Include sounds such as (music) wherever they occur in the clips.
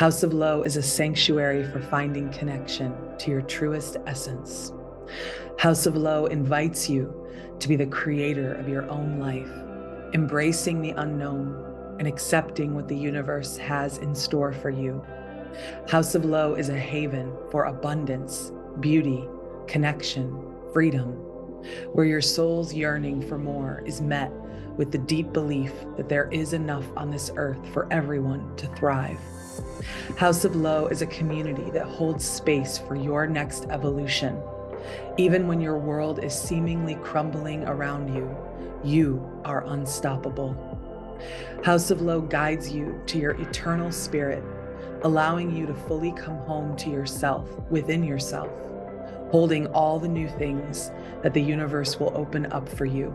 House of Lo is a sanctuary for finding connection to your truest essence. House of Lo invites you to be the creator of your own life, embracing the unknown and accepting what the universe has in store for you. House of Lo is a haven for abundance, beauty, connection, freedom, where your soul's yearning for more is met with the deep belief that there is enough on this earth for everyone to thrive. House of Lo is a community that holds space for your next evolution. Even when your world is seemingly crumbling around you, you are unstoppable. House of Lo guides you to your eternal spirit, allowing you to fully come home to yourself within yourself, holding all the new things that the universe will open up for you.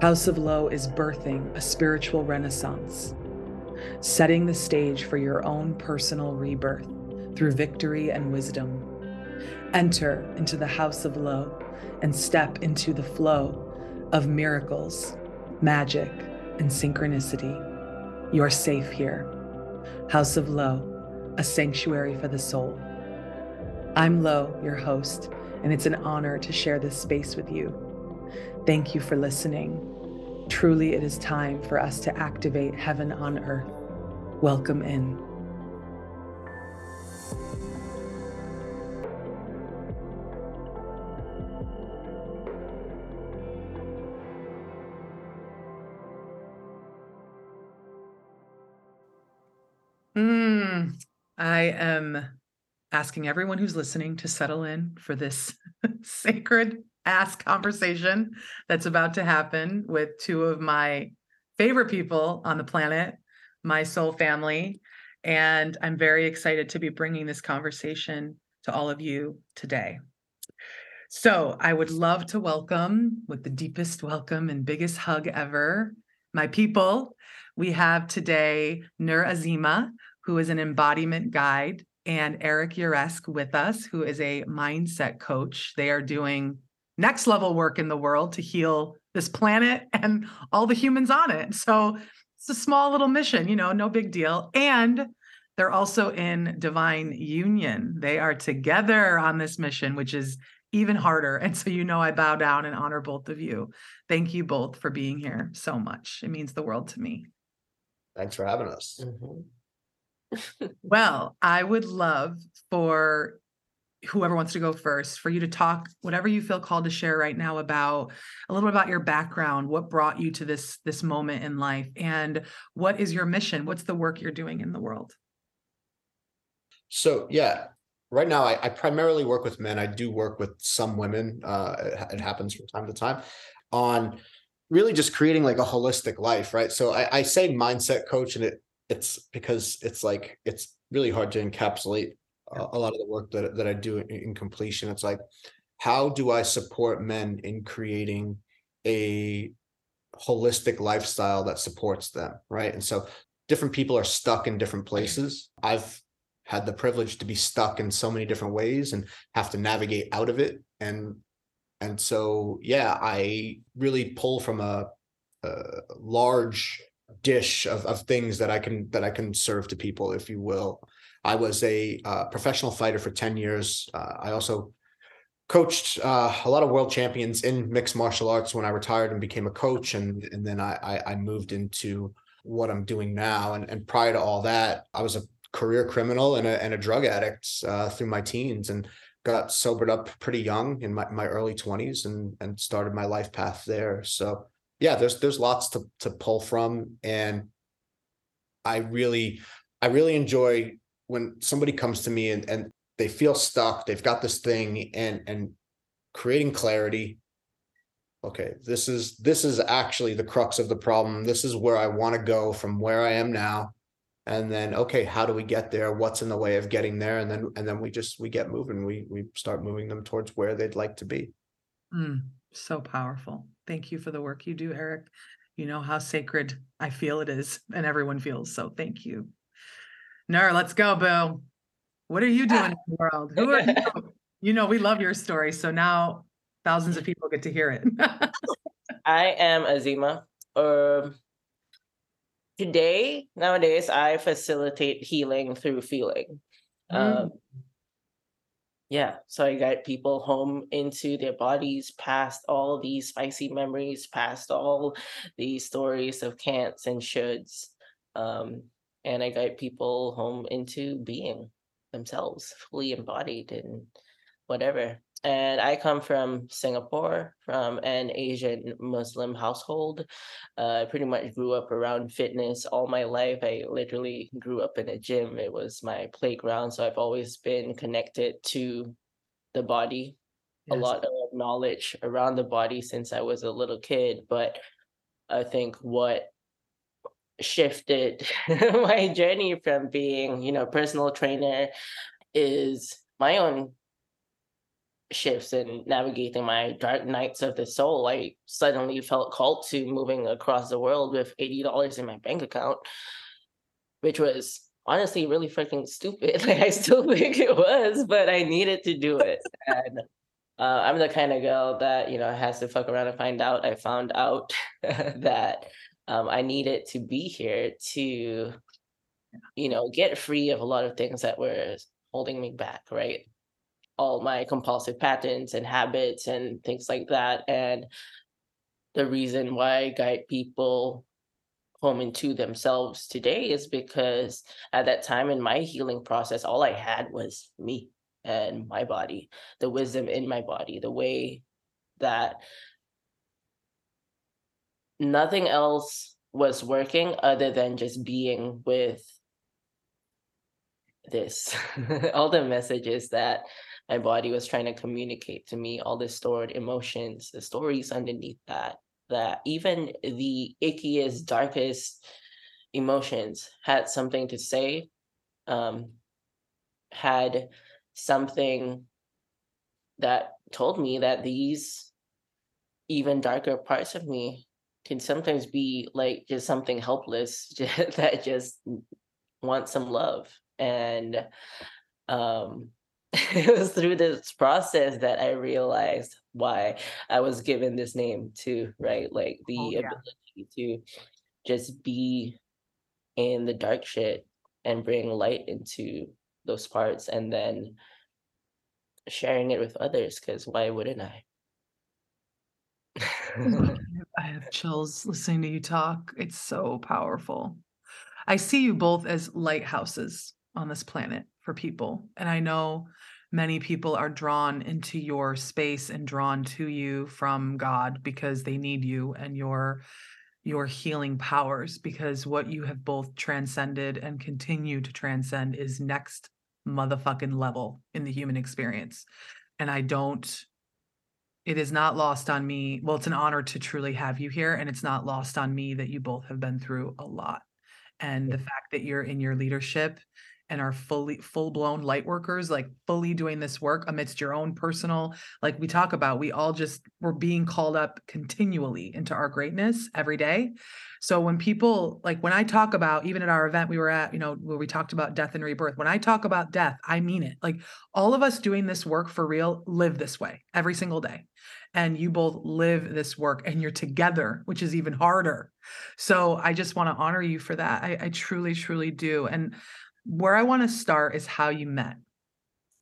House of Lo is birthing a spiritual renaissance setting the stage for your own personal rebirth through victory and wisdom. Enter into the house of Lo and step into the flow of miracles, magic, and synchronicity. You're safe here. House of Lo, a sanctuary for the soul. I'm Lo, your host, and it's an honor to share this space with you. Thank you for listening. Truly, it is time for us to activate heaven on earth. Welcome in. Mm, I am asking everyone who's listening to settle in for this (laughs) sacred ass conversation that's about to happen with two of my favorite people on the planet my soul family. And I'm very excited to be bringing this conversation to all of you today. So, I would love to welcome, with the deepest welcome and biggest hug ever, my people. We have today Nur Azimah, who is an embodiment guide, and Eric Uresk with us, who is a mindset coach. They are doing next level work in the world to heal this planet (laughs) and all the humans on it. So, it's a small little mission, you know, no big deal. And they're also in divine union. They are together on this mission, which is even harder. And so, you know, I bow down and honor both of you. Thank you both for being here so much. It means the world to me. Thanks for having us. Mm-hmm. (laughs) well, I would love for whoever wants to go first for you to talk whatever you feel called to share right now about a little bit about your background what brought you to this this moment in life and what is your mission? What's the work you're doing in the world? So yeah right now I, I primarily work with men. I do work with some women uh, it, it, happens from time to time on really just creating like a holistic life right? So I, I say mindset coach and it it's because it's like it's really hard to encapsulate a lot of the work that, that I do in, in completion. It's like, how do I support men in creating a holistic lifestyle that supports them? Right. And so different people are stuck in different places. I've had the privilege to be stuck in so many different ways and have to navigate out of it. And and so yeah, I really pull from a, a large dish of, of things that I can that I can serve to people, if you will. I was a uh, professional fighter for 10 years. Uh, I also coached uh, a lot of world champions in mixed martial arts when I retired and became a coach. And, and then I, I, moved into what I'm doing now. And, and prior to all that, I was a career criminal and a, and a drug addict uh, through my teens and got sobered up pretty young in my, my early 20s and, and started my life path there. So yeah, there's there's lots to to pull from. And I really I really enjoy when somebody comes to me and, and they feel stuck, they've got this thing and and creating clarity. Okay, this is this is actually the crux of the problem. This is where I want to go from where I am now. And then okay, how do we get there? What's in the way of getting there? And then and then we just we get moving. We we start moving them towards where they'd like to be. Mm, so powerful. Thank you for the work you do, Eric. You know how sacred I feel it is, and everyone feels. So thank you. Nur, let's go, Boo. What are you doing in the world? Who are you? (laughs) You know, we love your story. So now thousands of people get to hear it. (laughs) I am Azimah. Um, today nowadays I facilitate healing through feeling. Mm. Um, yeah, so I guide people home into their bodies, past all these spicy memories, past all these stories of can'ts and shoulds. Um, and I guide people home into being themselves, fully embodied and whatever. And I come from Singapore, from an Asian Muslim household. Uh, I pretty much grew up around fitness all my life. I literally grew up in a gym. It was my playground. So I've always been connected to the body, yes. a lot of knowledge around the body since I was a little kid. But I think what shifted (laughs) my journey from being, you know, personal trainer is my own shifts in navigating my dark nights of the soul. I suddenly felt called to moving across the world with $80 in my bank account, which was honestly really freaking stupid. (laughs) Like I still (laughs) think it was, but I needed to do it. And uh, I'm the kind of girl that, you know, has to fuck around and find out. I found out that um, I needed to be here to, you know, get free of a lot of things that were holding me back, right? All my compulsive patterns and habits and things like that. And the reason why I guide people home into themselves today is because at that time in my healing process, all I had was me and my body, the wisdom in my body, the way that nothing else was working other than just being with this. (laughs) All the messages that my body was trying to communicate to me all the stored emotions the stories underneath that that even the ickiest darkest emotions had something to say um had something that told me that these even darker parts of me can sometimes be like just something helpless (laughs) that just wants some love and um (laughs) it was through this process that i realized why i was given this name too right? Like the oh, yeah. ability to just be in the dark shit and bring light into those parts and then sharing it with others because why wouldn't i (laughs) I have chills listening to you talk. It's so powerful. I see you both as lighthouses on this planet for people. And I know many people are drawn into your space and drawn to you from God because they need you and your your healing powers because what you have both transcended and continue to transcend is next motherfucking level in the human experience. And I don't it is not lost on me. Well, it's an honor to truly have you here. And it's not lost on me that you both have been through a lot. And the fact that you're in your leadership and are fully full blown light workers, like fully doing this work amidst your own personal, like we talk about, we all just we're being called up continually into our greatness every day. So when people like when I talk about even at our event we were at, you know, where we talked about death and rebirth, when I talk about death, I mean it. Like all of us doing this work for real live this way every single day. And you both live this work and you're together, which is even harder. So I just want to honor you for that. I, I truly, truly do. And where I want to start is how you met. (laughs)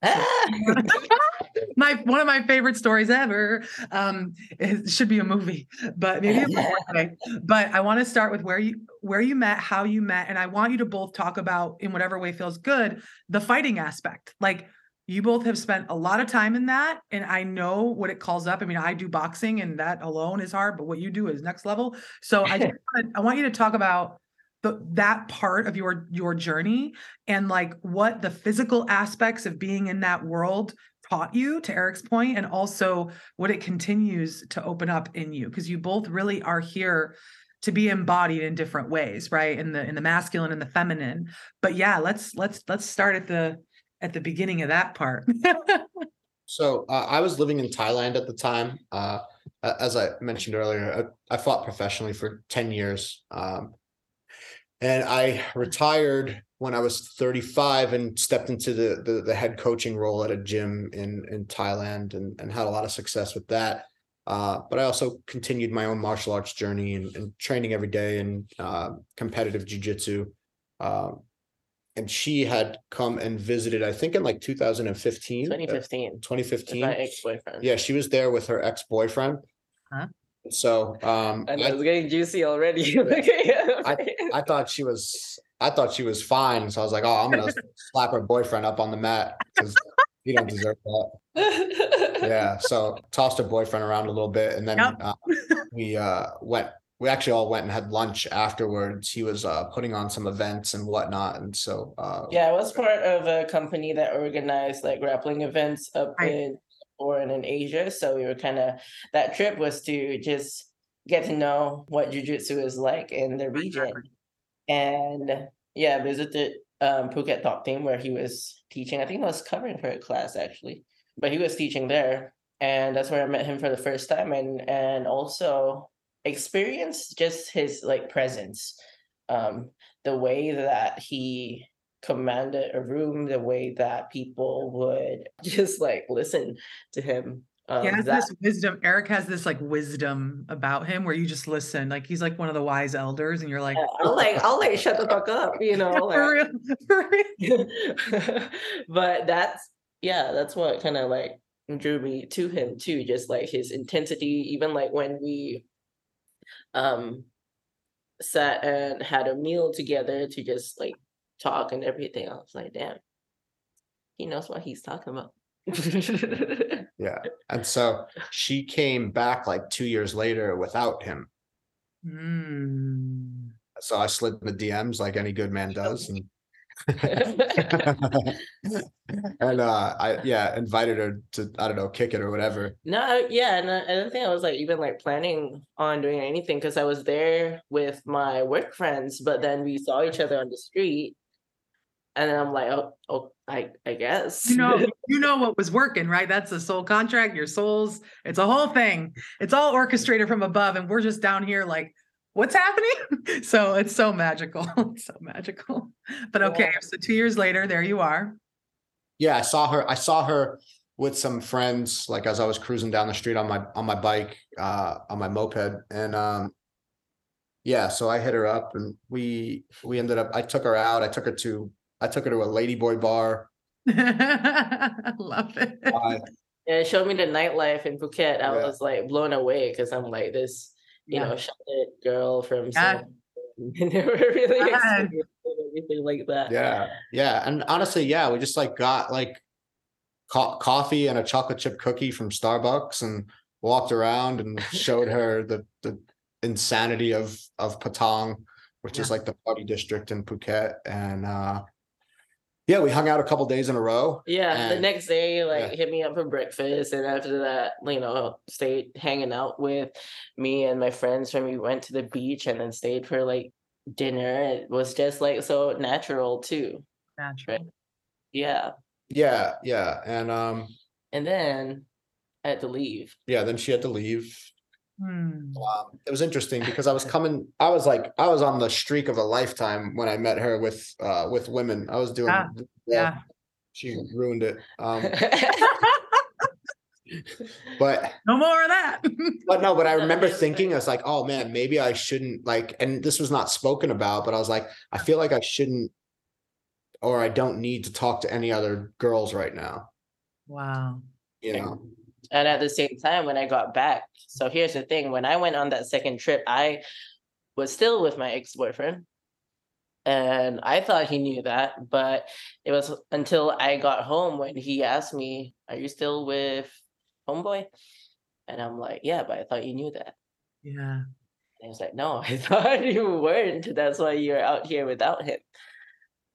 (laughs) my one of my favorite stories ever. Um, it should be a movie, but maybe a (laughs) But I want to start with where you where you met, how you met, and I want you to both talk about in whatever way feels good the fighting aspect. Like you both have spent a lot of time in that, and I know what it calls up. I mean, I do boxing, and that alone is hard, but what you do is next level. So I I want you to talk about the, that part of your your journey and like what the physical aspects of being in that world taught you to Eric's point and also what it continues to open up in you. Because you both really are here to be embodied in different ways right? In the in the masculine and the feminine. But yeah let's let's let's start at the at the beginning of that part. (laughs) So uh, i was living in thailand at the time. Uh, as i mentioned earlier I, I, fought professionally for 10 years. Um, and i retired when I was 35 and stepped into the, the, the head coaching role at a gym in in Thailand and and had a lot of success with that. Uh, but I also continued my own martial arts journey and, and training every day in uh, competitive jujitsu. Uh, and she had come and visited, I think in like 2015. 2015. 2015. My ex-boyfriend. Yeah, she was there with her ex-boyfriend. Huh? So um And I, I was getting juicy already. (laughs) (laughs) I, I thought she was I thought she was fine. So I was like, oh, I'm gonna (laughs) slap her boyfriend up on the mat because he don't deserve that. Yeah. So tossed her boyfriend around a little bit and then Yep. uh, we uh went we actually all went and had lunch afterwards. He was uh putting on some events and whatnot. And so uh Yeah, I was part of a company that organized like grappling events up in or in Asia. So we were kind of that trip was to just get to know what jujitsu is like in the region. And yeah, visited um Phuket Top Team where he was teaching. I think I was covering for a class actually, but he was teaching there, and that's where I met him for the first time, and and also experienced just his like presence, um, the way that he commanded a room, the way that people would (laughs) just like listen to him. Um, He has that- this wisdom. Eric has this like wisdom about him where you just listen. Like he's like one of the wise elders, and you're like, I'll like I'll like shut the fuck up, you know. (laughs) like- for real, for real. (laughs) but that's yeah that's what kind of like drew me to him too just like his intensity even like when we um sat and had a meal together to just like talk and everything i was like damn he knows what he's talking about (laughs) yeah. And so she came back like two years later without him. Mm. So I slid in the DMs like any good man does. And (laughs) (laughs) and uh I yeah, invited her to I don't know, kick it or whatever. No, yeah, and I, I don't think I was like even like planning on doing anything because I was there with my work friends, but then we saw each other on the street, and then I'm like, oh, oh, I, I guess. You know, (laughs) you know what was working, right? That's the soul contract, your souls. It's a whole thing. It's all orchestrated from above, and we're just down here like, what's happening? (laughs) So it's so magical, (laughs) It's so magical. But okay, so two years later, there you are. Yeah, I saw her, I saw her with some friends, like as I was cruising down the street on my on my bike, uh on my moped. And um yeah, so I hit her up and we we ended up I took her out. I took her to I took her to a ladyboy bar. (laughs) Love it. Uh, Yeah, it showed me the nightlife in Phuket. I Yeah. was like blown away because I'm like this, you Yeah. know, shot girl from Yeah. some (laughs) never really Yeah. experienced anything like that. yeah, yeah. And honestly, yeah, we just like got like co- coffee and a chocolate chip cookie from Starbucks and walked around and (laughs) showed her the the insanity of of Patong, which is like the party district in Phuket. And uh yeah, we hung out a couple days in a row. Yeah, the next day, like yeah. hit me up for breakfast, and after that, you know, stayed hanging out with me and my friends when we went to the beach, and then stayed for like dinner. It was just like so natural too. Natural. Yeah, Yeah, yeah. And um and then I had to leave. yeah, then she had to leave. Um, it was interesting because I was coming, I was like, I was on the streak of a lifetime when I met her with uh with women. I was doing Ah, Yeah. she ruined it. Um (laughs) but No more of that. but no, but I (laughs) remember thinking I was like, oh man, maybe I shouldn't like and this was not spoken about, but I was like, I feel like I shouldn't or I don't need to talk to any other girls right now. wow. You know. And at the same time, when I got back, so here's the thing: when I went on that second trip, I was still with my ex boyfriend. And I thought he knew that, but it was until I got home when he asked me, Are you still with Homeboy? And I'm like, Yeah, but I thought you knew that. Yeah. And he was like, No, (laughs) I thought you weren't. That's why you're out here without him.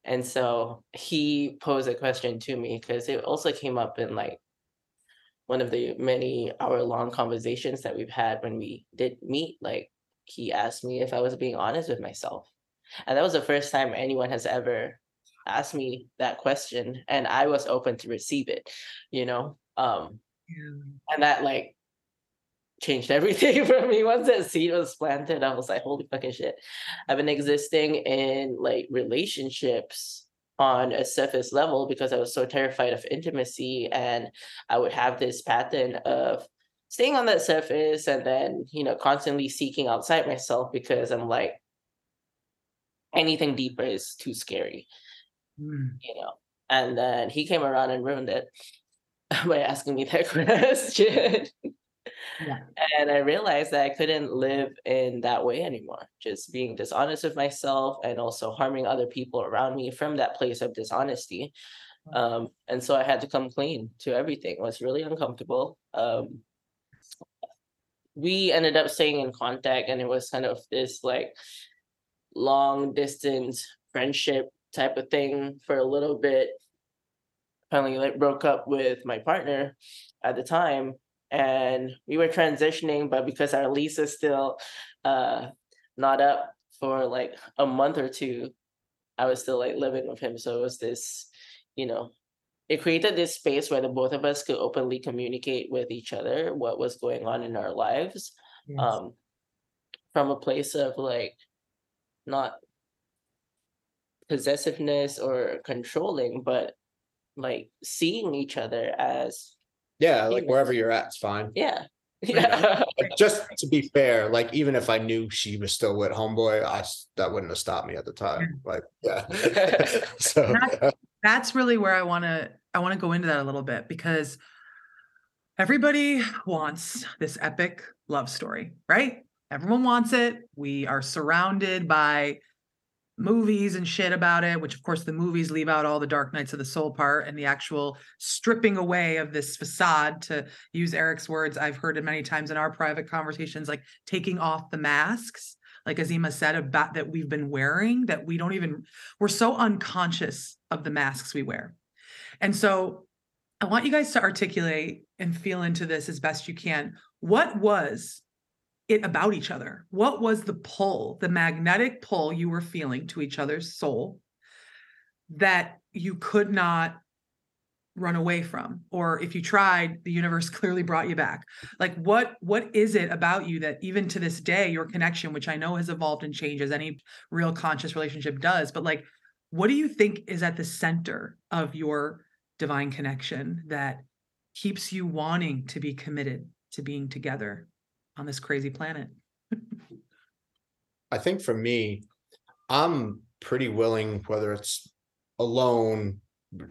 And so he posed a question to me because it also came up in like one of the many hour long conversations that we've had when we did meet. Like he asked me if I was being honest with myself. And that was the first time anyone has ever asked me that question. And I was open to receive it, you know? Um, Yeah. and that like changed (laughs) everything for me once that seed was planted i was like holy fucking shit i've been existing in like relationships on a surface level because i was so terrified of intimacy and i would have this pattern of staying on that surface and then, you know, constantly seeking outside myself because I'm like, anything deeper is too scary, Mm. you know. And then he came around and ruined it (laughs) by asking me that (laughs) question. Yeah. And I realized that I couldn't live in that way anymore, just being dishonest with myself and also harming other people around me from that place of dishonesty. Um, and so I had to come clean to everything. It was really uncomfortable. Um, we ended up staying in contact, and it was kind of this like long distance friendship type of thing for a little bit. Finally, like broke up with my partner at the time, and we were transitioning, but because our lease is still uh not up for like a month or two, I was still like living with him. So it was this, you know, it created this space where the both of us could openly communicate with each other what was going on in our lives Yes. um from a place of like not possessiveness or controlling but like seeing each other as Yeah, like wherever you're at, it's fine. yeah (laughs) yeah just to be fair, like even if I knew she was still with homeboy, I that wouldn't have stopped me at the time. Mm. Like, yeah. (laughs) (laughs) so that's really where I want to I want to go into that a little bit because everybody wants this epic love story, right? Everyone wants it. We are surrounded by movies and shit about it, which of course the movies leave out all the dark nights of the soul part and the actual stripping away of this facade to use Eric's words I've heard it many times in our private conversations like taking off the masks like Azimah said about that we've been wearing that we don't even we're so unconscious of the masks we wear. And so I want you guys to articulate and feel into this as best you can. What was it about each other? What was the pull, the magnetic pull you were feeling to each other's soul that you could not run away from? Or if you tried the universe (laughs) clearly brought you back. Like what what is it about you that even to this day your connection which i know has evolved and changed as any real conscious relationship does but like what do you think is at the center of your divine connection that keeps you wanting to be committed to being together on this crazy planet I think for me, I'm pretty willing, whether it's alone,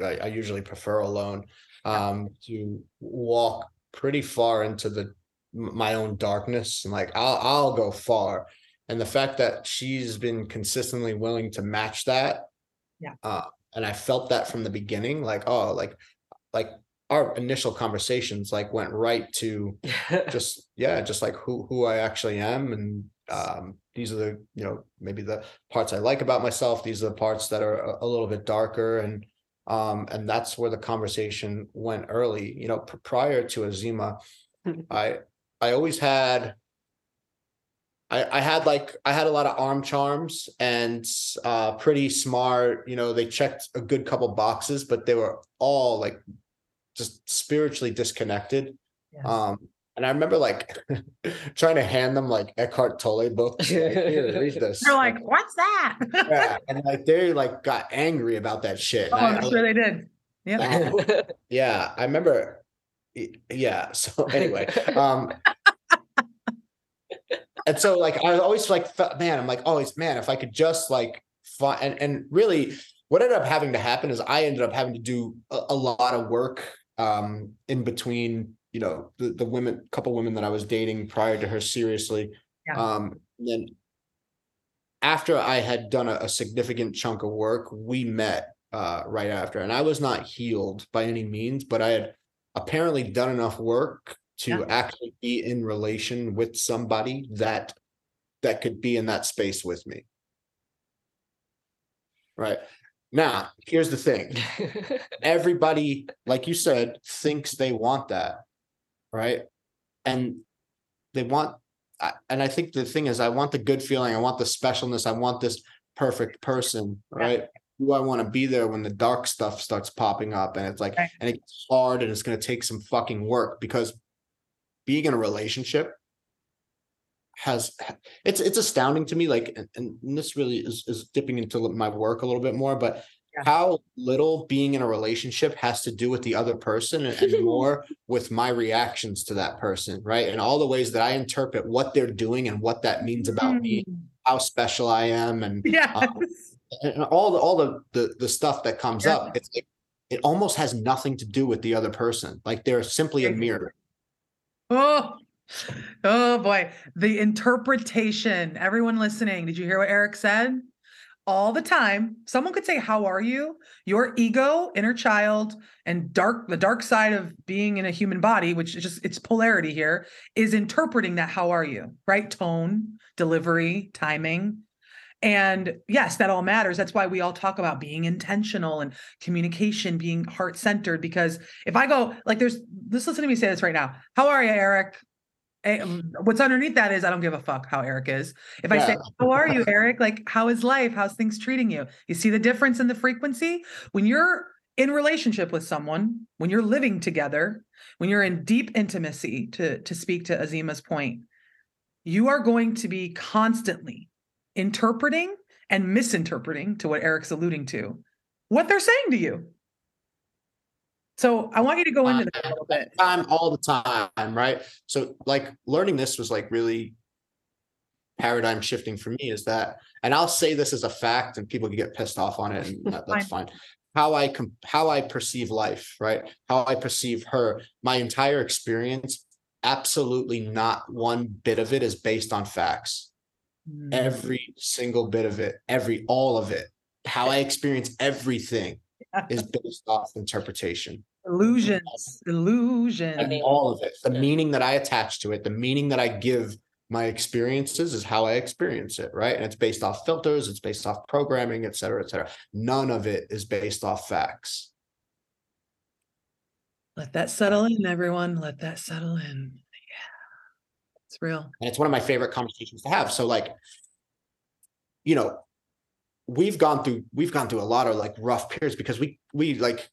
I, I usually prefer alone, um, to walk pretty far into the my own darkness and like I'll I'll go far. And the fact that she's been consistently willing to match that. Yeah. Uh, and I felt that from the beginning, like, oh, like like our initial conversations like went right to (laughs) just yeah just like who who i actually am and um these are the you know maybe the parts i like about myself these are the parts that are a, a little bit darker and um and that's where the conversation went early. You know pr- prior to azimah (laughs) i i always had I, I had like I had a lot of arm charms and uh pretty smart, you know, they checked a good couple boxes, but they were all like just spiritually disconnected. Yes. Um, and I remember like (laughs) trying to hand them like Eckhart Tolle books. Like, Here, (laughs) read this. they're like what's that yeah, (laughs) and like they like got angry about that shit. oh I- i'm I, sure they did yeah um, yeah, I remember. Yeah. So anyway, um, and so like I was always like felt, man, I'm like always man, if I could just like find and and really what ended up having to happen is I ended up having to do a, a lot of work um in between you know the the women couple women that I was dating prior to her seriously Yeah. um and then after I had done a, a significant chunk of work we met uh right after and I was not healed by any means but I had apparently done enough work to Yeah. actually be in relation with somebody that that could be in that space with me right now here's the thing. (laughs) Everybody like you said thinks they want that right? And they want and i think the thing is i want the good feeling i want the specialness i want this perfect person right? Do i want to be there when the dark stuff starts popping up and it's like Right. and it's hard and it's going to take some fucking work because being in a relationship has it's it's astounding to me like and, this really is is dipping into my work a little bit more but yeah. how little being in a relationship has to do with the other person and, and (laughs) more with my reactions to that person, right? And all the ways that I interpret what they're doing and what that means about mm. me, how special I am, and (laughs) yes. um, and all the all the the, the stuff that comes yeah. up. It's like it almost has nothing to do with the other person. Like they're simply a mirror. Oh, oh boy. The interpretation. Everyone listening, did you hear what Eric said? All the time, someone could say, How are you? Your ego, inner child, and dark, the dark side of being in a human body, which is just it's polarity here, is interpreting that how are you, right? Tone, delivery, timing. And yes, that all matters. That's why we all talk about being intentional and communication being heart centered. Because if I go, like, there's, let's listen to me say this right now. How are you, Eric? Um, what's underneath that is I don't give a fuck how Eric is. If yeah. I say, How are you, Eric? Like, how is life? How's things treating you? You see the difference in the frequency? When you're in relationship with someone, when you're living together, when you're in deep intimacy, to, to speak to Azimah's point, you are going to be constantly interpreting and misinterpreting to what Eric's alluding to, what they're saying to you. So I want you to go into that a little bit. Time all the time, right? So like learning this was like really paradigm shifting for me is that, and I'll say this as a fact, and people can get pissed off on it, and that, that's fine. How I com- how I perceive life, right? How I perceive her, my entire experience, absolutely not one bit of it is based on facts. Mm. Every single bit of it, every all of it, how I experience everything is based off interpretation. Illusions, illusion. And all of it. The meaning that I attach to it, the meaning that I give my experiences is how I experience it, right? And it's based off filters, it's based off programming, et cetera, et cetera. None of it is based off facts. Let that settle in, everyone. Let that settle in. Yeah. It's real. And it's one of my favorite conversations to have. So like, you know, we've gone through we've gone through a lot of like rough periods because we we like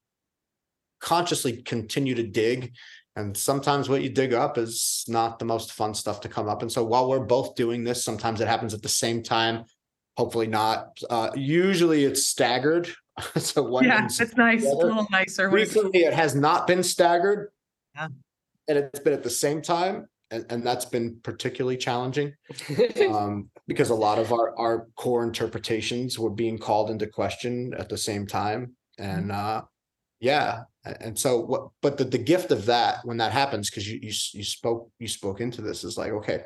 consciously continue to dig and sometimes what you dig up is not the most fun stuff to come up. And so while we're both doing this sometimes it happens at the same time hopefully not uh usually it's staggered. (laughs) So one yeah it's nice. A little nicer recently it has not been staggered. Yeah. and it's been at the same time and, and that's been particularly challenging. (laughs) Um, because a lot of our, our core interpretations were being called into question at the same time and mm-hmm. uh, yeah and so what but the, the gift of that when that happens because you, you you spoke you spoke into this is like okay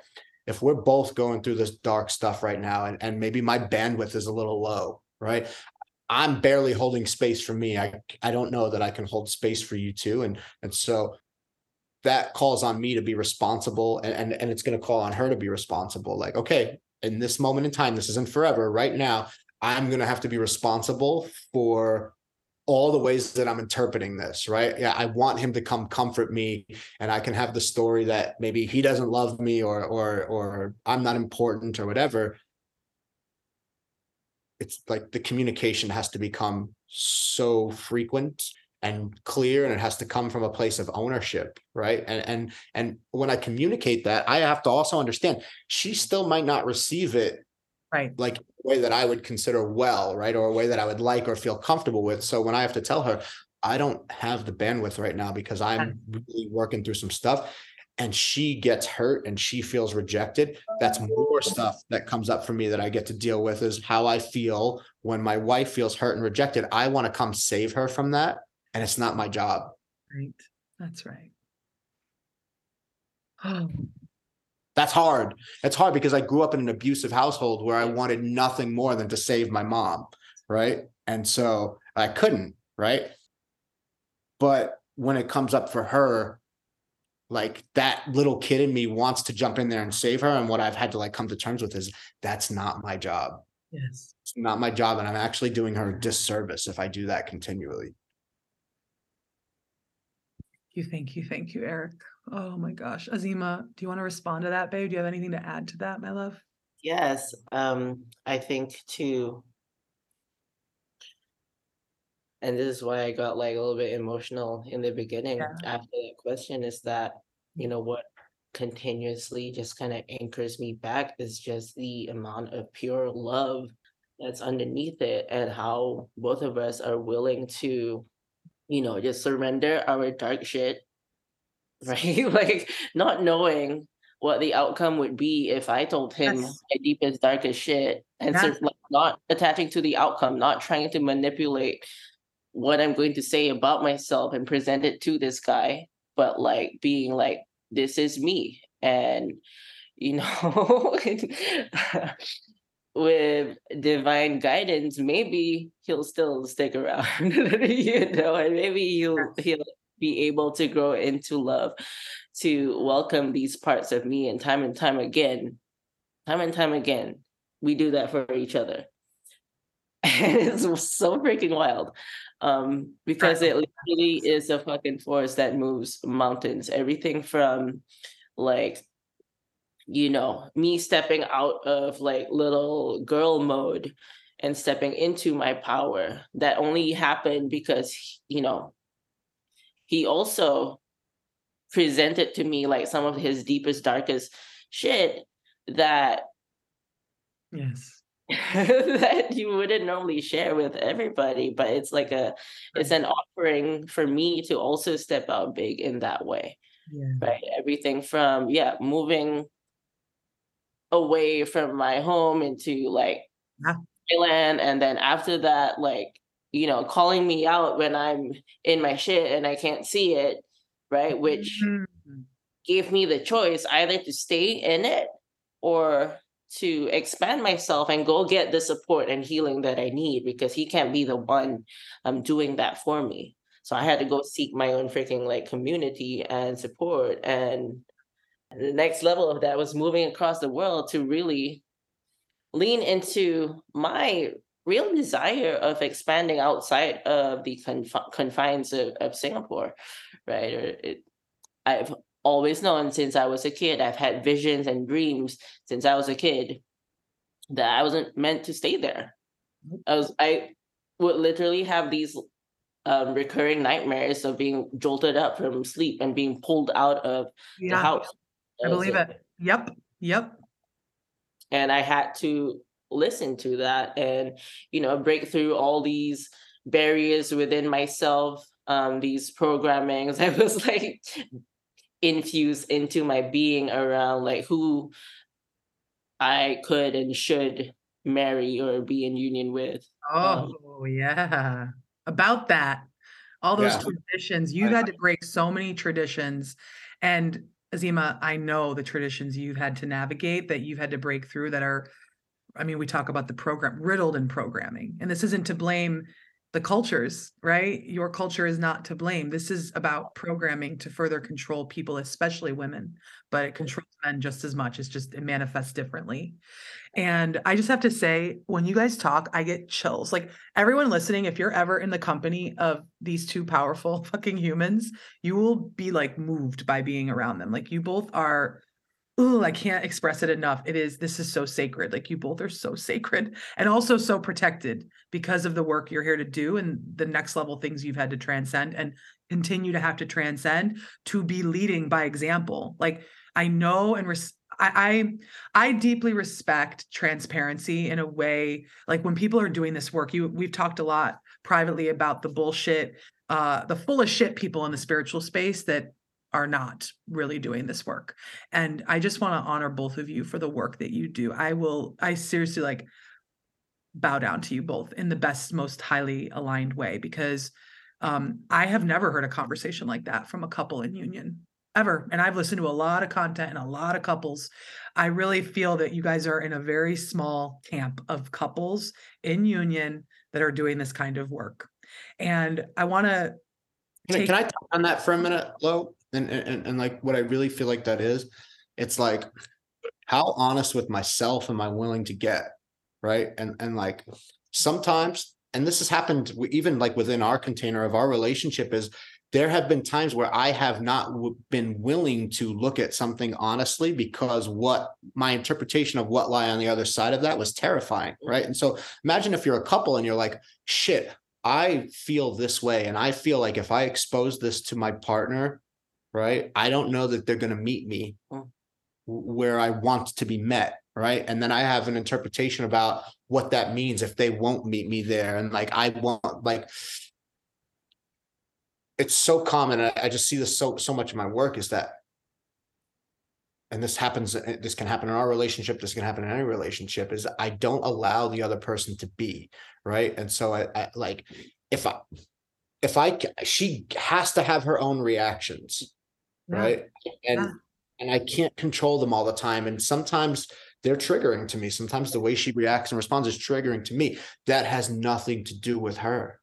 if we're both going through this dark stuff right now and, and maybe my bandwidth is a little low right i'm barely holding space for me i i don't know that i can hold space for you too and and so that calls on me to be responsible and, and, and it's going to call on her to be responsible. Like, okay, in this moment in time, this isn't forever. Right now, I'm going to have to be responsible for all the ways that I'm interpreting this, right? Yeah, I want him to come comfort me and I can have the story that maybe he doesn't love me or or or I'm not important or whatever. It's like the communication has to become so frequent and clear and it has to come from a place of ownership right? And and and when i communicate that i have to also understand she still might not receive it right. like a way that i would consider well right? Or a way that i would like or feel comfortable with. So when i have to tell her i don't have the bandwidth right now because i'm really working through some stuff and she gets hurt and she feels rejected that's more stuff that comes up for me that i get to deal with is how i feel when my wife feels hurt and rejected. I want to come save her from that and it's not my job. Right. That's right. Oh. That's hard. That's hard because I grew up in an abusive household where I wanted nothing more than to save my mom. Right. And so I couldn't. Right. But when it comes up for her, like that little kid in me wants to jump in there and save her. And what I've had to like come to terms with is that's not my job. Yes. It's not my job. And I'm actually doing her a disservice if I do that continually you. Thank you. Thank you, Eric. Oh my gosh. Azimah, do you want to respond to that, babe? Do you have anything to add to that, my love? Yes. Um, I think too, and this is why I got like a little bit emotional in the beginning yeah. after that question is that, you know, what continuously just kind of anchors me back is just the amount of pure love that's underneath it and how both of us are willing to you know just surrender our dark shit (laughs) right like not knowing what the outcome would be if i told him Yes. my deepest darkest shit and so like, not attaching to the outcome not trying to manipulate what i'm going to say about myself and present it to this guy but like being like this is me and you know (laughs) with divine guidance maybe he'll still stick around (laughs) you know and maybe he'll he'll be able to grow into love to welcome these parts of me and time and time again time and time again we do that for each other. (laughs) And it's so freaking wild um because it literally is a fucking force that moves mountains everything from like you know me stepping out of like little girl mode and stepping into my power that only happened because you know he also presented to me like some of his deepest darkest shit that Yes. (laughs) that you wouldn't normally share with everybody but it's like a it's an offering for me to also step out big in that way Yeah. right everything from yeah moving away from my home into like Yeah. Thailand and then after that like you know calling me out when I'm in my shit and I can't see it right which Mhm. gave me the choice either to stay in it or to expand myself and go get the support and healing that I need because he can't be the one um doing that for me. So I had to go seek my own freaking like community and support and the next level of that was moving across the world to really lean into my real desire of expanding outside of the conf- confines of, of Singapore, right? Or it, I've always known since I was a kid, I've had visions and dreams since I was a kid that I wasn't meant to stay there. I was I would literally have these um, recurring nightmares of being jolted up from sleep and being pulled out of the house. I believe it. Yep. Yep. and I had to listen to that and you know break through all these barriers within myself um these programmings (laughs) I was like infused into my being around like who I could and should marry or be in union with Um, Oh, yeah. About that. All those Yeah. traditions. You've I- had to break so many traditions. And Azimah, I know the traditions you've had to navigate that you've had to break through that are, I mean, we talk about the program riddled in programming. And this isn't to blame the cultures, right? Your culture is not to blame. This is about programming to further control people, especially women, but it controls men just as much. It's just it manifests differently. And I just have to say, when you guys talk, I get chills. Like everyone listening, if you're ever in the company of these two powerful (laughs) fucking humans, you will be like moved by being around them. Like you both are. Oh, I can't express it enough. It is, this is so sacred. Like you both are so sacred and also so protected because of the work you're here to do and the next level things you've had to transcend and continue to have to transcend to be leading by example. Like I know and res- I, I I deeply respect transparency in a way like when people are doing this work you we've talked a lot privately about the bullshit uh the full of shit people in the spiritual space that are not really doing this work and I just want to honor both of you for the work that you do I will I seriously like bow down to you both in the best most highly aligned way because um I have never heard a conversation like that from a couple in union ever. And I've listened to a lot of content and a lot of couples. I really feel that you guys are in a very small camp of couples in union that are doing this kind of work. And I want to Can, I- take can I touch on that for a minute, Lo? And, and and- like what I really feel like that is, it's like how honest with myself am I willing to get, right? And and like sometimes, and this has happened even like within our container of our relationship is there have been times where I have not w- been willing to look at something honestly because what my interpretation of what lie on the other side of that was terrifying, mm-hmm. right? And so imagine if you're a couple and you're like, shit, I feel this way. And I feel like if I expose this to my partner, right, I don't know that they're going to meet me Mm. where I want to be met. right? And then I have an interpretation about what that means if they won't meet me there. And like I want like it's so common. I, I just see this so so much in my work is that and this happens uh, this can happen in our relationship this can happen in any relationship is i don't allow the other person to be right and so i, I like if i if i she has to have her own reactions yeah. right and yeah. and i can't control them all the time and sometimes they're triggering to me sometimes the way she reacts and responds is triggering to me that has nothing to do with her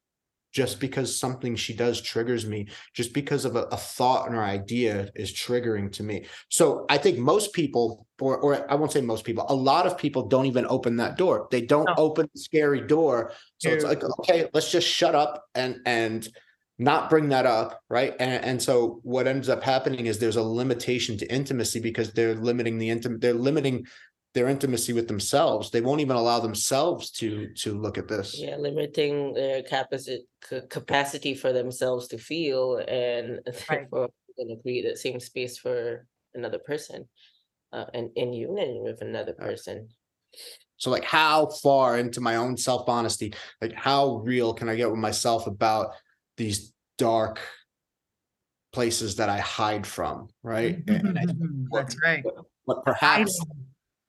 just because something she does triggers me, just because of a, a, thought or idea is triggering to me. So I think most people, or or I won't say most people, a lot of people don't even open that door. They don't no. open the scary door. So Dude. it's like, okay, let's just shut up and and not bring that up, right? And and so what ends up happening is there's a limitation to intimacy because they're limiting the intimate, they're limiting their intimacy with themselves they won't even allow themselves to to look at this yeah limiting their capacity capacity for themselves to feel and (laughs) right. therefore going to create the same space for another person uh, and in union with another person so like how far into my own self honesty like how real can i get with myself about these dark places that i hide from right? Mm-hmm. that's right. but perhaps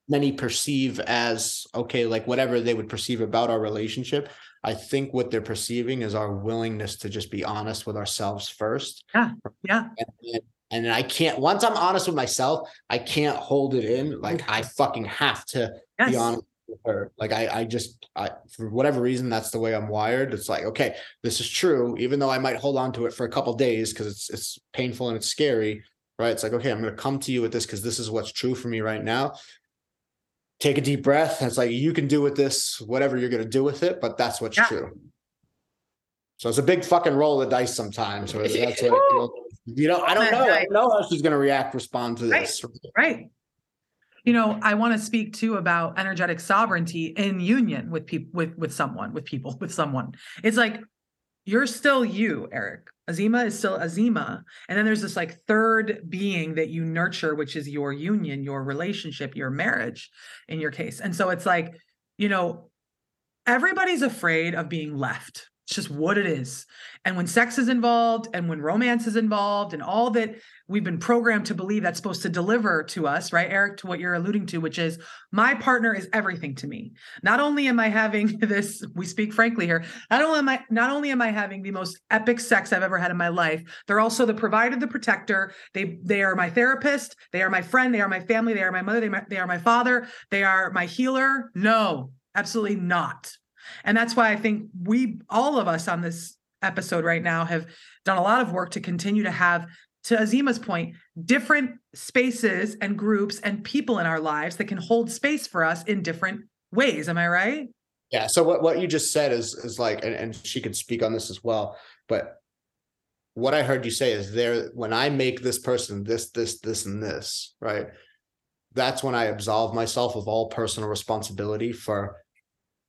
many perceive as okay like whatever they would perceive about our relationship i think what they're perceiving is our willingness to just be honest with ourselves first. Yeah yeah. And, and i can't once i'm honest with myself i can't hold it in like i fucking have to yes. be honest with her like i i just i for whatever reason that's the way i'm wired it's like okay this is true even though i might hold on to it for a couple days because it's it's painful and it's scary right it's like okay i'm going to come to you with this because this is what's true for me right now take a deep breath. It's like you can do with this whatever you're going to do with it, but that's what's yeah. true. So it's a big fucking roll of the dice sometimes. That's what (laughs) you know. I don't know. I don't know how she's going to react, respond to this. Right. right. You know, I want to speak too about energetic sovereignty in union with people, with with someone, with people, (laughs) with someone. It's like you're still you, Eric. Azimah is still Azimah. And then there's this like third being that you nurture, which is your union, your relationship, your marriage in your case. And so it's like, you know, everybody's afraid of being left. It's just what it is. And when sex is involved and when romance is involved and all that we've been programmed to believe that's supposed to deliver to us, right, Eric, to what you're alluding to, which is my partner is everything to me. Not only am I having (laughs) this, we speak frankly here, not only am I not only am I having the most epic sex I've ever had in my life, they're also the provider, the protector. They they are my therapist, they are my friend, they are my family, they are my mother, they, they are my father, they are my healer. No, absolutely not. And that's why I think we, all of us on this episode right now, have done a lot of work to continue to have, to Azimah's point, different spaces and groups and people in our lives that can hold space for us in different ways. Am I right? Yeah. So what, what you just said is is like, and, and she could speak on this as well, but what I heard you say is there when I make this person this, this, this, and this, right? That's when I absolve myself of all personal responsibility for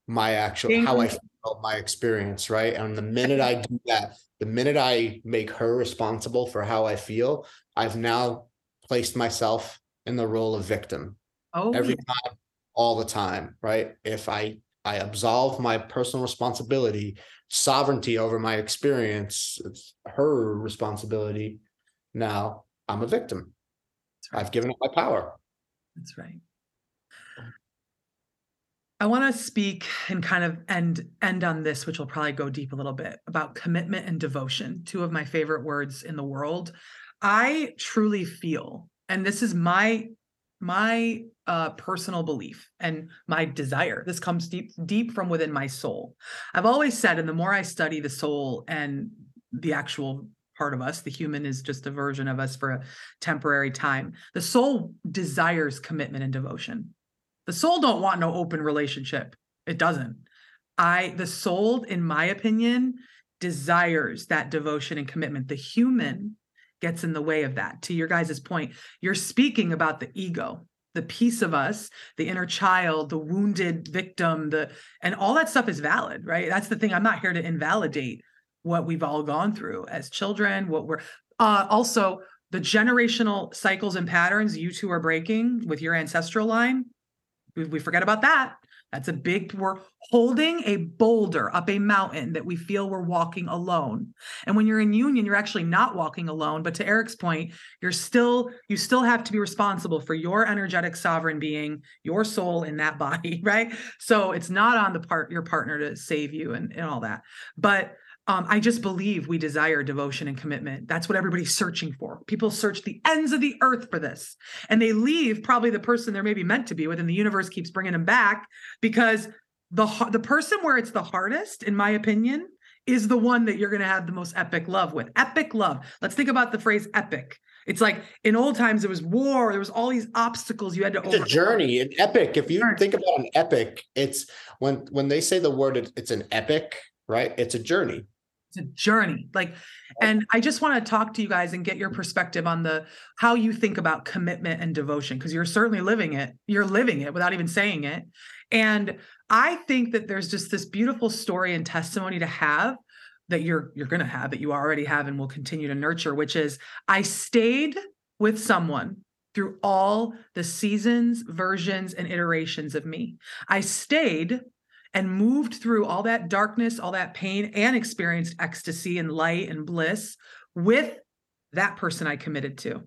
my actual how I felt my experience, right? And the minute I do that, the minute I make her responsible for how I feel, I've now placed myself in the role of victim. Oh, every yeah. time, all the time, right? If I I absolve my personal responsibility, sovereignty over my experience, it's her responsibility. Now I'm a victim. Right. I've given up my power. That's right. I want to speak and kind of end end on this, which will probably go deep a little bit about commitment and devotion, two of my favorite words in the world. I truly feel, and this is my my uh, personal belief and my desire. This comes deep deep from within my soul. I've always said, and the more I study the soul and the actual part of us, the human is just a version of us for a temporary time. The soul desires commitment and devotion the soul don't want no open relationship. It doesn't. I the soul, in my opinion, desires that devotion and commitment. The human gets in the way of that. To your guys' point, you're speaking about the ego, the piece of us, the inner child, the wounded victim, the and all that stuff is valid, right? That's the thing. I'm not here to invalidate what we've all gone through as children, what we're uh also the generational cycles and patterns you two are breaking with your ancestral line We, we forget about that. That's a big, we're holding a boulder up a mountain that we feel we're walking alone. And when you're in union, you're actually not walking alone. But to Eric's point, you're still, you still have to be responsible for your energetic sovereign being, your soul in that (laughs) body, right? So it's not on the part, your partner to save you and, and all that. But um, I just believe we desire devotion and commitment. That's what everybody's searching for. People search the ends of the earth for this, and they leave probably the person they're maybe meant to be with, and the universe keeps bringing them back because the the person where it's the hardest, in my opinion, is the one that you're going to have the most epic love with. Epic love. Let's think about the phrase epic. It's like in old times it was war. There was all these obstacles you had to. It's overcome. a journey, an epic. If you think about an epic, it's when when they say the word, it's an epic, right? It's a journey a journey like and i just want to talk to you guys and get your perspective on the how you think about commitment and devotion because you're certainly living it you're living it without even saying it. And i think that there's just this beautiful story and testimony to have that you're you're going to have that you already have and will continue to nurture which is i stayed with someone through all the seasons versions and iterations of me. I stayed and moved through all that darkness, all that pain, and experienced ecstasy and light and bliss with that person I committed to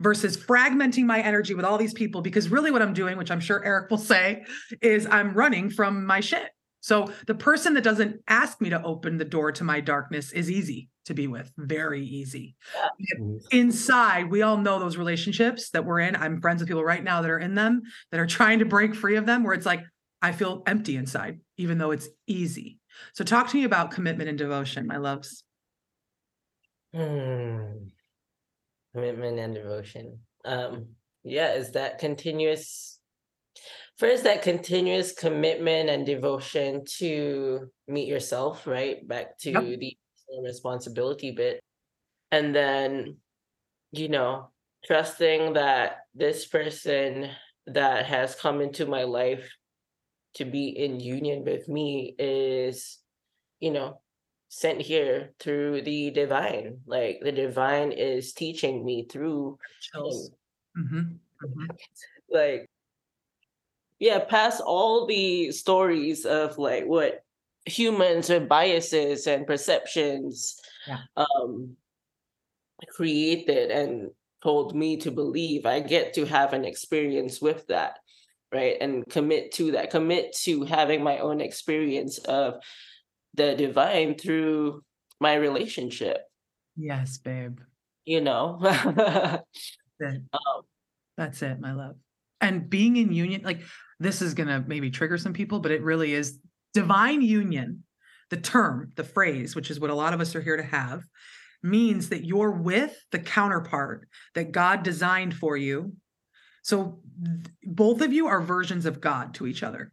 versus fragmenting my energy with all these people. Because really, what I'm doing, which I'm sure Eric will say, is I'm running from my shit. So the person that doesn't ask me to open the door to my darkness is easy to be with, very easy. Mm-hmm. Inside, we all know those relationships that we're in. I'm friends with people right now that are in them that are trying to break free of them, where it's like, I feel empty inside, even though it's easy. So, talk to me about commitment and devotion, my loves. Hmm. Commitment and devotion. Um, yeah, is that continuous? First, that continuous commitment and devotion to meet yourself, right? Back to yep. the responsibility bit. And then, you know, trusting that this person that has come into my life to be in union with me is, you know, sent here through the divine. Like the divine is teaching me through mm-hmm. Mm-hmm. like yeah, past all the stories of like what humans with biases and perceptions yeah. um created and told me to believe i get to have an experience with that right? And commit to that commit to having my own experience of the divine through my relationship. Yes babe. You know? (laughs) That's, it. Um, that's it my love. And being in union like this is gonna maybe trigger some people but it really is divine union. The term the phrase which is what a lot of us are here to have means that you're with the counterpart that god designed for you so th- both of you are versions of God to each other.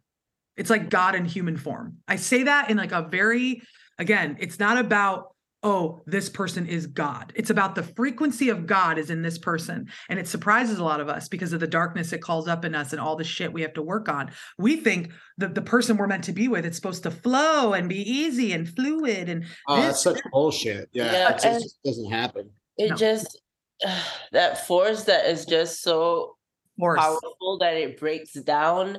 It's like God in human form. I say that in like a very, again, it's not about, oh, this person is God. It's about the frequency of God is in this person. And it surprises a lot of us because of the darkness it calls up in us and all the shit we have to work on. We think that the person we're meant to be with, it's supposed to flow and be easy and fluid. And oh, that's such bullshit. Yeah. yeah it just doesn't happen. It no. just, uh, (sighs) that force that is just so powerful that it breaks down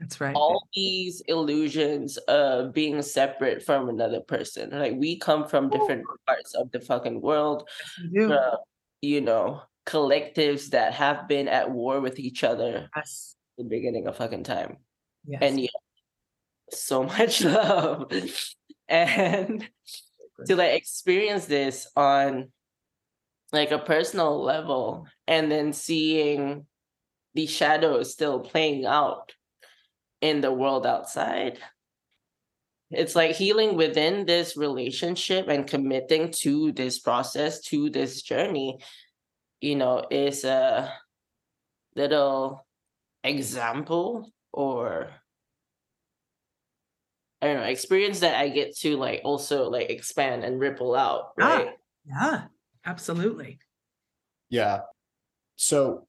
that's right. all these illusions of being separate from another person like we come from different parts of the fucking world from, uh, you know collectives that have been at war with each other yes. the beginning of fucking time. Yes. and yeah so (laughs) much love. And to like experience this on like a personal level and then seeing the shadows still playing out in the world outside it's like healing within this relationship and committing to this process to this journey you know is a little example or I don't know, experience that I get to like also like expand and ripple out, right? Ah, yeah. Absolutely. Yeah. So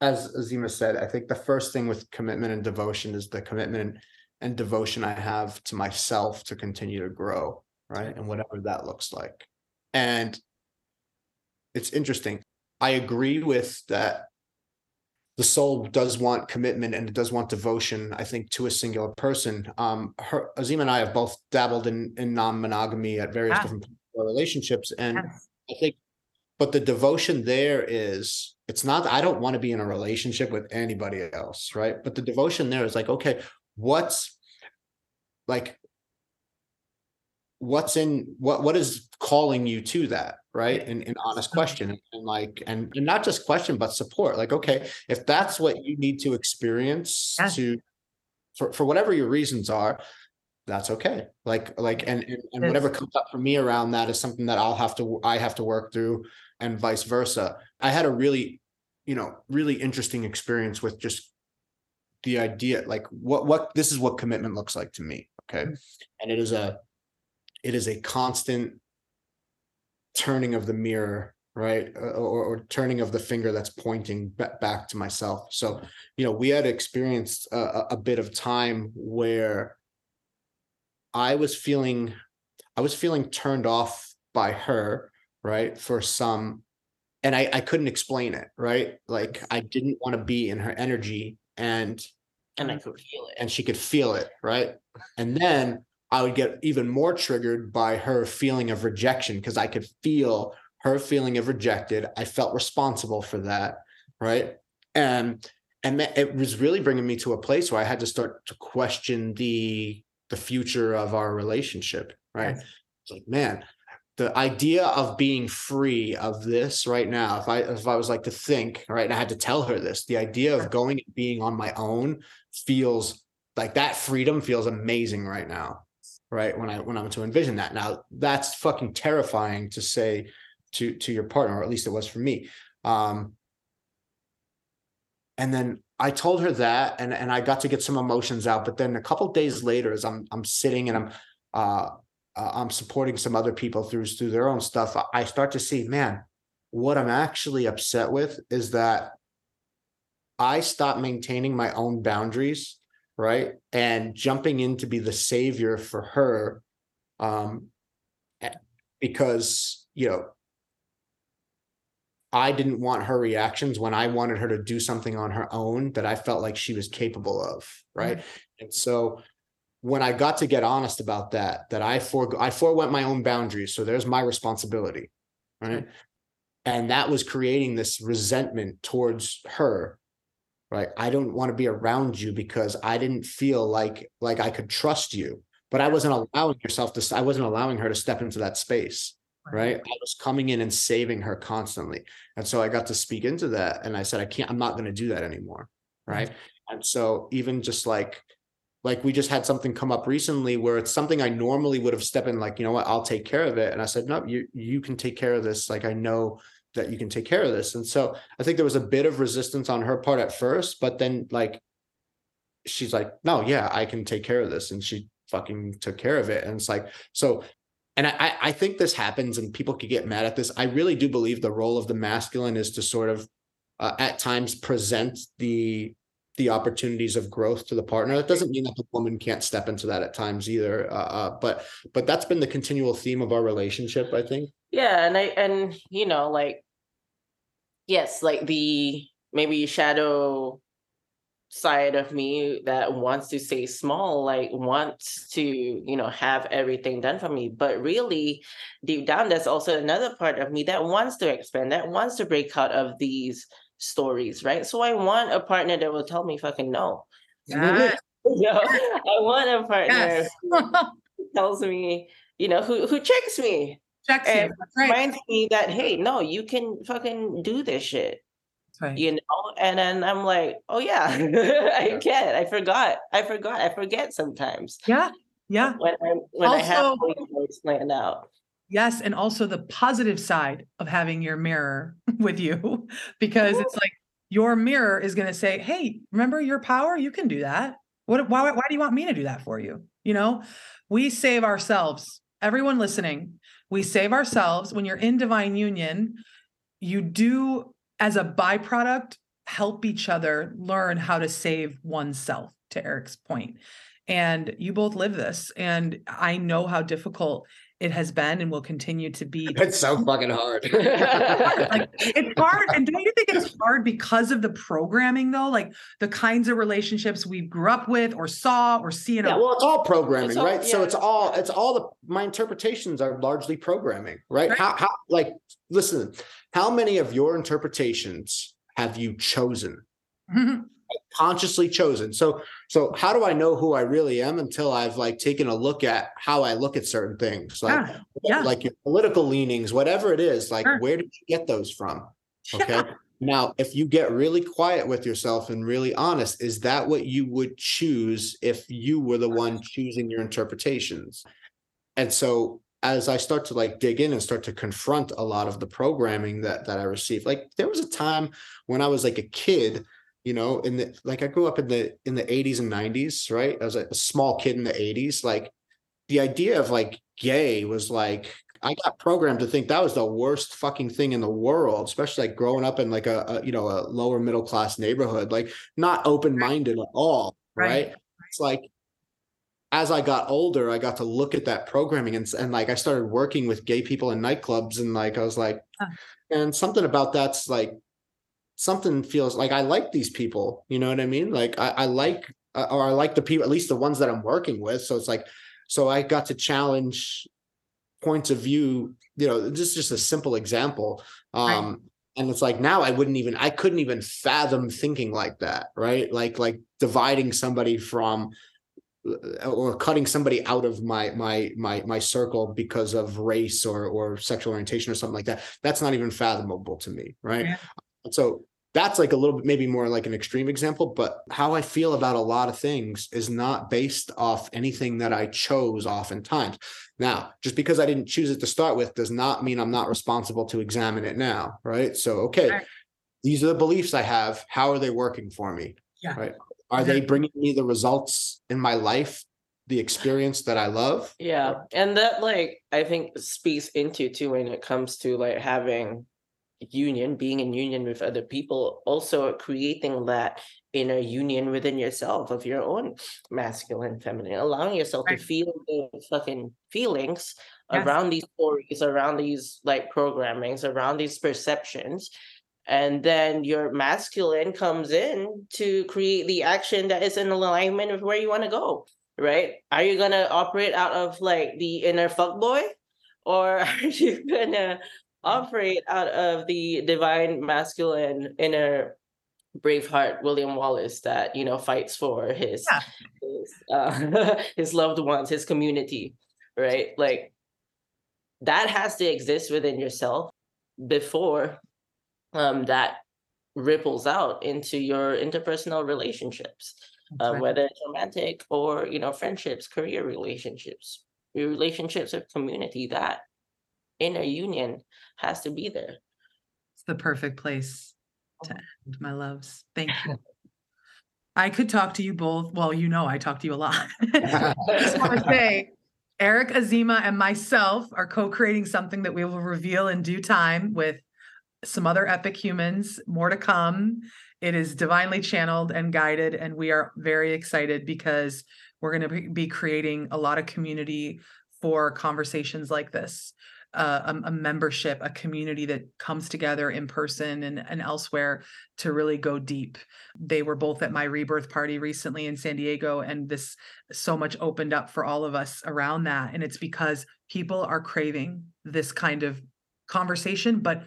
as Azimah said, I think the first thing with commitment and devotion is the commitment and devotion I have to myself to continue to grow, right? And whatever that looks like. And it's interesting. I agree with that the soul does want commitment and it does want devotion i think to a singular person um her azim and i have both dabbled in in non-monogamy at various Ah. different relationships and Yes. i think but the devotion there is it's not i don't want to be in a relationship with anybody else right? But the devotion there is like okay what's like what's in what what is calling you to that right? And an honest question and like and, and not just question but support like okay if that's what you need to experience to for, for whatever your reasons are that's okay. Like like and and, and whatever comes up for me around that is something that i'll have to i have to work through and vice versa. I had a really you know really interesting experience with just the idea like what what this is what commitment looks like to me okay? And it is a it is a constant turning of the mirror right? Uh, or, or turning of the finger that's pointing ba- back to myself. So you know we had experienced a- a bit of time where i was feeling i was feeling turned off by her right for some and i i couldn't explain it right like i didn't want to be in her energy and and I mm. could feel it. and she could feel it, right? And then I would get even more triggered by her feeling of rejection because I could feel her feeling of rejected. I felt responsible for that, right? And and it was really bringing me to a place where I had to start to question the the future of our relationship, right? Yes. It's like, man, the idea of being free of this right now, if I if I was like to think, right, and I had to tell her this, the idea of going and being on my own feels like that freedom feels amazing right now right when i when i'm to envision that now that's fucking terrifying to say to to your partner or at least it was for me um and then i told her that and and i got to get some emotions out but then a couple days later as i'm i'm sitting and i'm uh uh, i'm supporting some other people through through their own stuff I- start to see man what i'm actually upset with is that I stopped maintaining my own boundaries, right? And jumping in to be the savior for her um because, you know, I didn't want her reactions when I wanted her to do something on her own that I felt like she was capable of, right? Mm-hmm. And so when I got to get honest about that, that I for I forewent my own boundaries, so there's my responsibility, right? Mm-hmm. And that was creating this resentment towards her right i don't want to be around you because i didn't feel like like i could trust you but i wasn't allowing yourself to i wasn't allowing her to step into that space right? I was coming in and saving her constantly. And so i got to speak into that and i said i can't i'm not going to do that anymore. Mm-hmm. Right? And so even just like like we just had something come up recently where it's something i normally would have stepped in like you know what? I'll take care of it. And i said no you you can take care of this. Like i know that you can take care of this. And so I think there was a bit of resistance on her part at first, but then like she's like, no, yeah, I can take care of this. And she fucking took care of it. And it's like, so and I, I think this happens and people could get mad at this. I really do believe the role of the masculine is to sort of uh, at times present the the opportunities of growth to the partner. That doesn't mean that the woman can't step into that at times either. Uh, uh, but but that's been the continual theme of our relationship, I think. Yeah, and I and you know, like yes, like the maybe shadow side of me that wants to stay small, like wants to, you know, have everything done for me. But really, deep down, there's also another part of me that wants to expand, that wants to break out of these stories, right? So I want a partner that will tell me fucking no. (laughs) Yes. You know, (laughs) I want a partner Yes. who tells me, you know, who who checks me Checks you. and That's right. reminds me that hey, no, you can fucking do this shit, right. you know. And then I'm like, oh yeah, (laughs) I can. I forgot. I forgot. I forget sometimes Yeah. Yeah. when I when I have Also- things planned out. Yes, and also the positive side of having your mirror (laughs) with you, because it's like your mirror is going to say, "Hey, remember your power? You can do that. What? Why? Why do you want me to do that for you? You know, we save ourselves. Everyone listening, we save ourselves when you're in divine union. You do, as a byproduct, help each other learn how to save oneself. To Eric's point, and you both live this, and I know how difficult it has been and will continue to be. (laughs) It's so fucking hard. (laughs) like (laughs) it's hard, and don't you think it's hard because of the programming though? Like the kinds of relationships we grew up with, or saw, or see in yeah, our well, it's all programming, It's all- right? So yeah, it's it's- all it's all the my interpretations are largely programming, right? Right. How how like listen, how many of your interpretations have you chosen? Mm-hmm. Consciously chosen. So so how do I know who I really am until I've like taken a look at how I look at certain things? Like yeah, yeah. like your political leanings, whatever it is, like Sure. where did you get those from? yeah. Okay. Now, if you get really quiet with yourself and really honest, is that what you would choose if you were the one choosing your interpretations? And so as I start to like dig in and start to confront a lot of the programming that that I received, like there was a time when I was like a kid, you know, in the like I grew up in the in the 80s and 90s, right? I was a small kid in the 80s. Like the idea of like gay was like I got programmed to think that was the worst fucking thing in the world, especially like growing up in like a, a you know a lower middle class neighborhood, like not open minded at all, Right. right? It's like as I got older, I got to look at that programming and and like I started working with gay people in nightclubs, and like I was like, Huh. and something about that's like something feels like I like these people, you know what I mean? Like I, I like uh, or I like the people, at least the ones that I'm working with. So it's like, so I got to challenge points of view you know this is just a simple example Right. um and it's like now i wouldn't even i couldn't even fathom thinking like that right like like dividing somebody from uh, or cutting somebody out of my my my my circle because of race or or sexual orientation or something like that that's not even fathomable to me right Yeah. so that's like a little bit maybe more like an extreme example but how i feel about a lot of things is not based off anything that i chose oftentimes now, just because I didn't choose it to start with does not mean I'm not responsible to examine it now, right? So, okay, Right. these are the beliefs I have. How are they working for me? Yeah. Right? Are they bringing me the results in my life, the experience that I love? Yeah, and that like I think speaks into too when it comes to like having union, being in union with other people, also creating that inner union within yourself of your own masculine, feminine, allowing yourself Right. to feel the fucking feelings Yes. around these stories, around these like programmings, around these perceptions. And then your masculine comes in to create the action that is in alignment with where you want to go right? Are you gonna operate out of like the inner fuckboy, or (laughs) are you gonna operate out of the divine masculine inner Braveheart William Wallace that you know fights for his Yeah. his, uh, (laughs) his loved ones, his community, right? Like that has to exist within yourself before um, that ripples out into your interpersonal relationships uh, right. whether it's romantic or you know friendships career relationships your relationships with community that inner union has to be there It's the perfect place to oh. end, my loves. Thank you. (laughs) I could talk to you both. Well, you know, I talk to you a lot. (laughs) I just want to (laughs) say, Eric Azimah and myself are co-creating something that we will reveal in due time with some other epic humans. More to come. It is divinely channeled and guided, and we are very excited because we're going to be creating a lot of community for conversations like this. Uh, a, a membership, a community that comes together in person and, and elsewhere to really go deep. They were both at my rebirth party recently in San Diego, and this so much opened up for all of us around that. And it's because people are craving this kind of conversation, but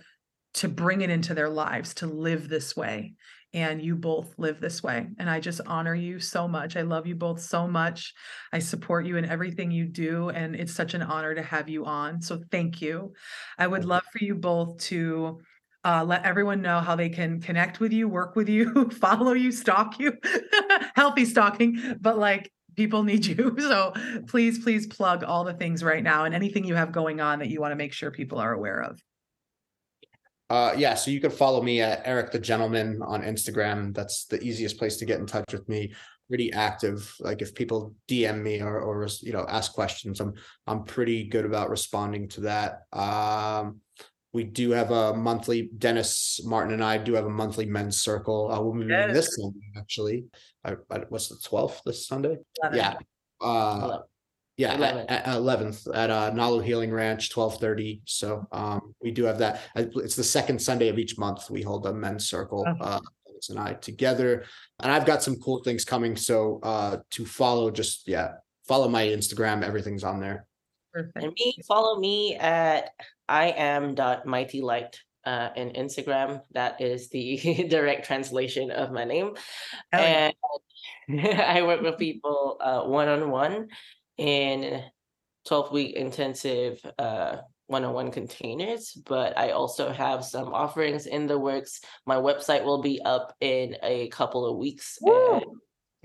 to bring it into their lives, to live this way. And you both live this way. And I just honor you so much. I love you both so much. I support you in everything you do. And it's such an honor to have you on. So thank you. I would love for you both to uh, let everyone know how they can connect with you, work with you, (laughs) follow you, stalk you. (laughs) Healthy stalking, but like people need you. (laughs) So please, please plug all the things right now and anything you have going on that you want to make sure people are aware of. Uh, yeah, so you can follow me at Eric the Gentleman on Instagram. That's the easiest place to get in touch with me. Pretty active. Like if people DM me or or you know ask questions, I'm I'm pretty good about responding to that. Um, we do have a monthly. Dennis Martin and I do have a monthly men's circle. Uh, we'll be meeting Yes. this Sunday actually. I, I, what's the twelfth this Sunday? Yeah. Uh, Yeah, 11th at, at 11th at uh, Nalu Healing Ranch, 1230. So um, we do have that. It's the second Sunday of each month. We hold a men's circle, oh. uh, and I together. And I've got some cool things coming. So uh, to follow, just, yeah, follow my Instagram. Everything's on there. Perfect. And me, follow me at I am dot mighty light uh, in Instagram. That is the (laughs) direct translation of my name. Oh, and (laughs) I work with people one on one in 12 week intensive uh, one-on-one containers but i also have some offerings in the works. My website will be up in a couple of weeks and,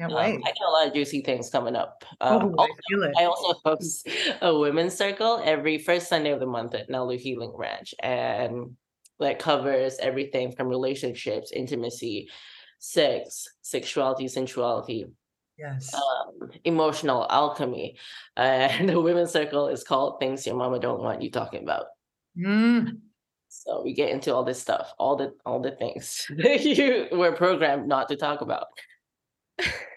um, i got a lot of juicy things coming up. Um, oh, also, I, I, also host a women's circle every first sunday of the month at nalu healing ranch and that covers everything from relationships intimacy sex sexuality sensuality Yes. Um, emotional alchemy. (laughs) And the women's circle is called Things Your Mama Don't Want You Talking About. Mm. So we get into all this stuff, all the all the things (laughs) that you were programmed not to talk about.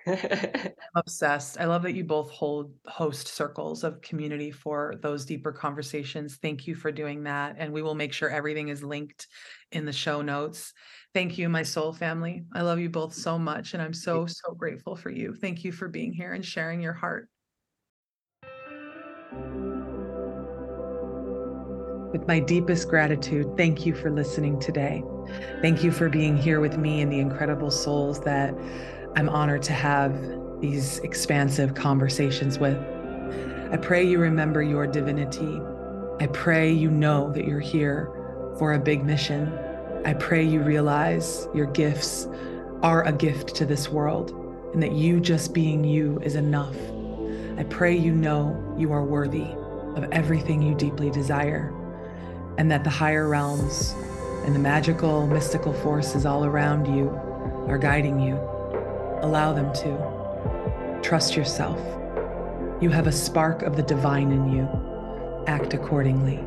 (laughs) obsessed. I love that you both hold host circles of community for those deeper conversations. Thank you for doing that. And we will make sure everything is linked in the show notes. Thank you, my soul family. I love you both so much. And I'm so, so grateful for you. Thank you for being here and sharing your heart. With my deepest gratitude, thank you for listening today. Thank you for being here with me and the incredible souls that I'm honored to have these expansive conversations with. I pray you remember your divinity. I pray you know that you're here for a big mission I pray you realize your gifts are a gift to this world and that you just being you is enough. I pray you know you are worthy of everything you deeply desire and that the higher realms and the magical, mystical forces all around you are guiding you. Allow them to. Trust yourself. You have a spark of the divine in you. Act accordingly.